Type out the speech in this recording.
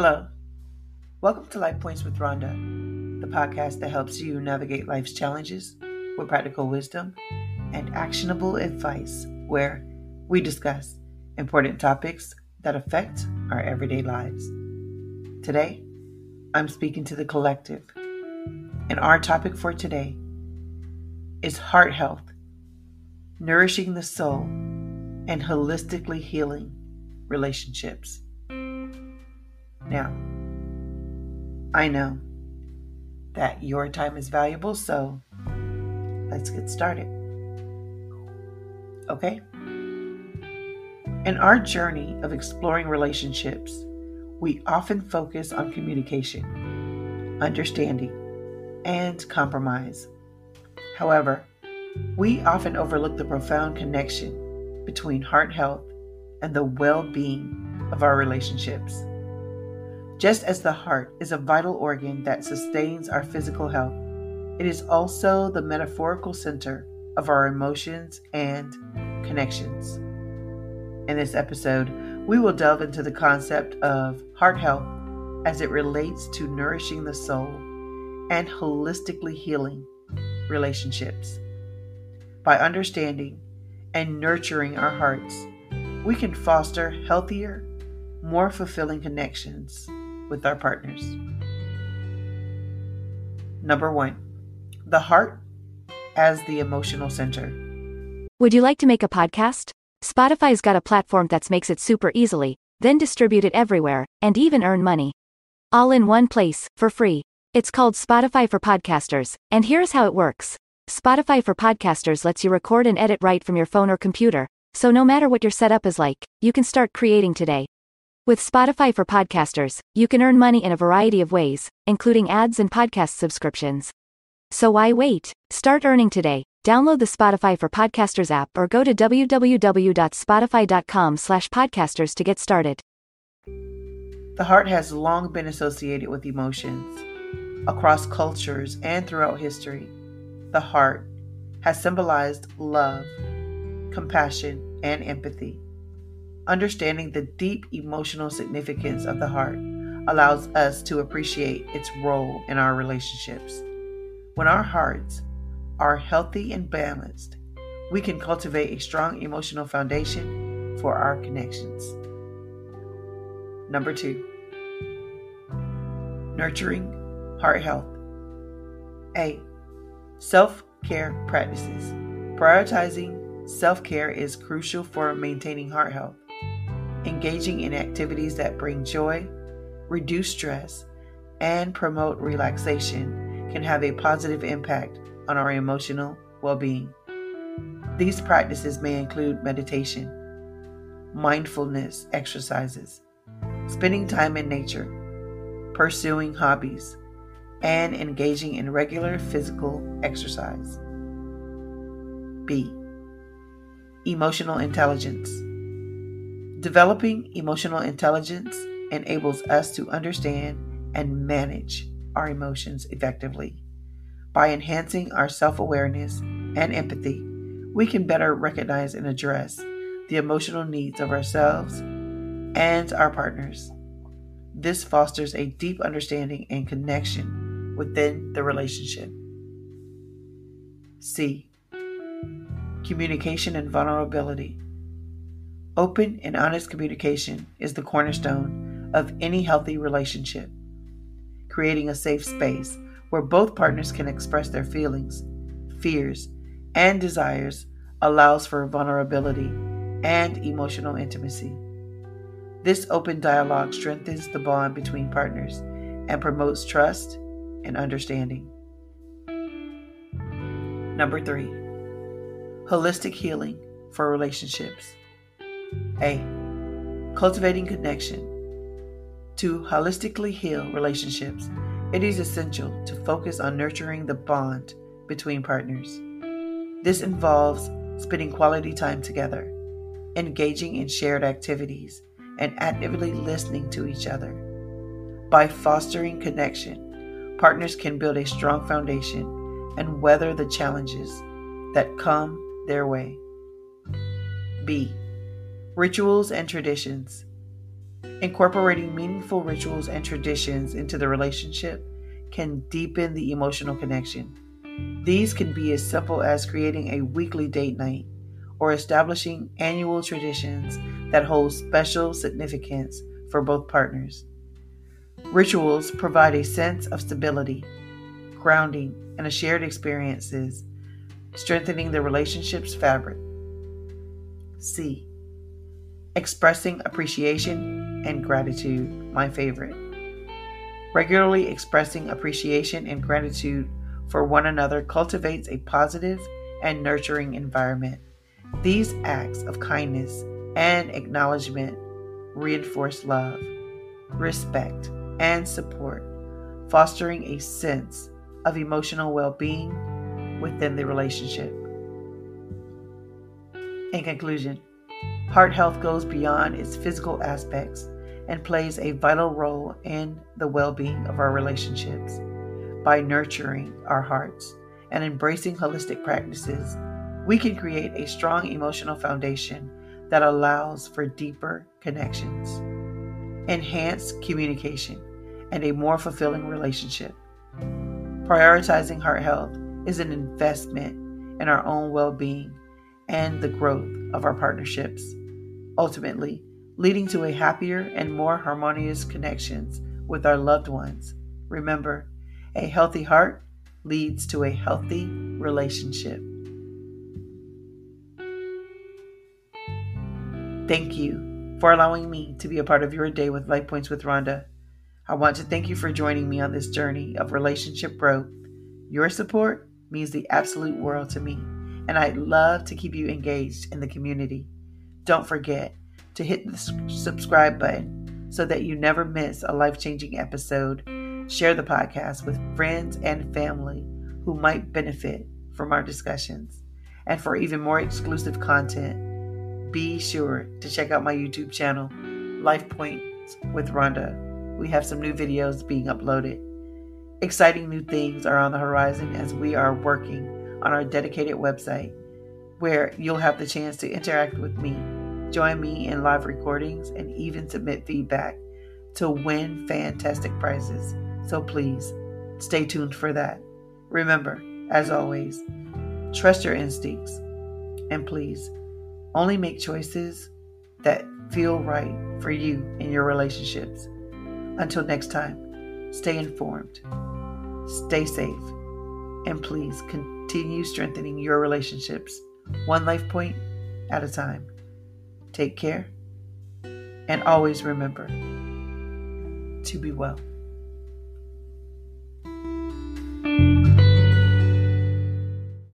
Hello. Welcome to Life Points with Ronda, the podcast that helps you navigate life's challenges with practical wisdom and actionable advice, where we discuss important topics that affect our everyday lives. Today, I'm speaking to the collective, and our topic for today is heart health, nourishing the soul, and holistically healing relationships. Now, I know that your time is valuable, so let's get started. Okay? In our journey of exploring relationships, we often focus on communication, understanding, and compromise. However, we often overlook the profound connection between heart health and the well being of our relationships. Just as the heart is a vital organ that sustains our physical health, it is also the metaphorical center of our emotions and connections. In this episode, we will delve into the concept of heart health as it relates to nourishing the soul and holistically healing relationships. By understanding and nurturing our hearts, we can foster healthier, more fulfilling connections with our partners. Number one, the heart as the emotional center. Would you like to make a podcast? Spotify's got a platform that makes it super easily, then distribute it everywhere, and even earn money. All in one place, for free. It's called Spotify for Podcasters, and here's how it works Spotify for Podcasters lets you record and edit right from your phone or computer, so no matter what your setup is like, you can start creating today. With Spotify for Podcasters, you can earn money in a variety of ways, including ads and podcast subscriptions. So why wait? Start earning today. Download the Spotify for Podcasters app or go to www.spotify.com/podcasters to get started. The heart has long been associated with emotions. Across cultures and throughout history, the heart has symbolized love, compassion, and empathy. Understanding the deep emotional significance of the heart allows us to appreciate its role in our relationships. When our hearts are healthy and balanced, we can cultivate a strong emotional foundation for our connections. Number two, nurturing heart health. A. Self care practices. Prioritizing self care is crucial for maintaining heart health. Engaging in activities that bring joy, reduce stress, and promote relaxation can have a positive impact on our emotional well being. These practices may include meditation, mindfulness exercises, spending time in nature, pursuing hobbies, and engaging in regular physical exercise. B. Emotional intelligence. Developing emotional intelligence enables us to understand and manage our emotions effectively. By enhancing our self awareness and empathy, we can better recognize and address the emotional needs of ourselves and our partners. This fosters a deep understanding and connection within the relationship. C. Communication and vulnerability. Open and honest communication is the cornerstone of any healthy relationship. Creating a safe space where both partners can express their feelings, fears, and desires allows for vulnerability and emotional intimacy. This open dialogue strengthens the bond between partners and promotes trust and understanding. Number three, holistic healing for relationships. A. Cultivating connection. To holistically heal relationships, it is essential to focus on nurturing the bond between partners. This involves spending quality time together, engaging in shared activities, and actively listening to each other. By fostering connection, partners can build a strong foundation and weather the challenges that come their way. B. Rituals and traditions. Incorporating meaningful rituals and traditions into the relationship can deepen the emotional connection. These can be as simple as creating a weekly date night or establishing annual traditions that hold special significance for both partners. Rituals provide a sense of stability, grounding, and a shared experiences, strengthening the relationship's fabric. C. Expressing appreciation and gratitude, my favorite. Regularly expressing appreciation and gratitude for one another cultivates a positive and nurturing environment. These acts of kindness and acknowledgement reinforce love, respect, and support, fostering a sense of emotional well being within the relationship. In conclusion, heart health goes beyond its physical aspects and plays a vital role in the well being of our relationships. By nurturing our hearts and embracing holistic practices, we can create a strong emotional foundation that allows for deeper connections, enhanced communication, and a more fulfilling relationship. Prioritizing heart health is an investment in our own well being and the growth of our partnerships, ultimately, leading to a happier and more harmonious connections with our loved ones. Remember, a healthy heart leads to a healthy relationship. Thank you for allowing me to be a part of your day with Life Points with Ronda. I want to thank you for joining me on this journey of relationship growth. Your support means the absolute world to me, and I'd love to keep you engaged in the community. Don't forget to hit the subscribe button so that you never miss a life changing episode. Share the podcast with friends and family who might benefit from our discussions. And for even more exclusive content, be sure to check out my YouTube channel, Life Points with Ronda we have some new videos being uploaded. Exciting new things are on the horizon as we are working on our dedicated website where you'll have the chance to interact with me, join me in live recordings, and even submit feedback to win fantastic prizes. So please stay tuned for that. Remember, as always, trust your instincts and please only make choices that feel right for you in your relationships. Until next time, stay informed, stay safe, and please continue strengthening your relationships one life point at a time. Take care, and always remember to be well.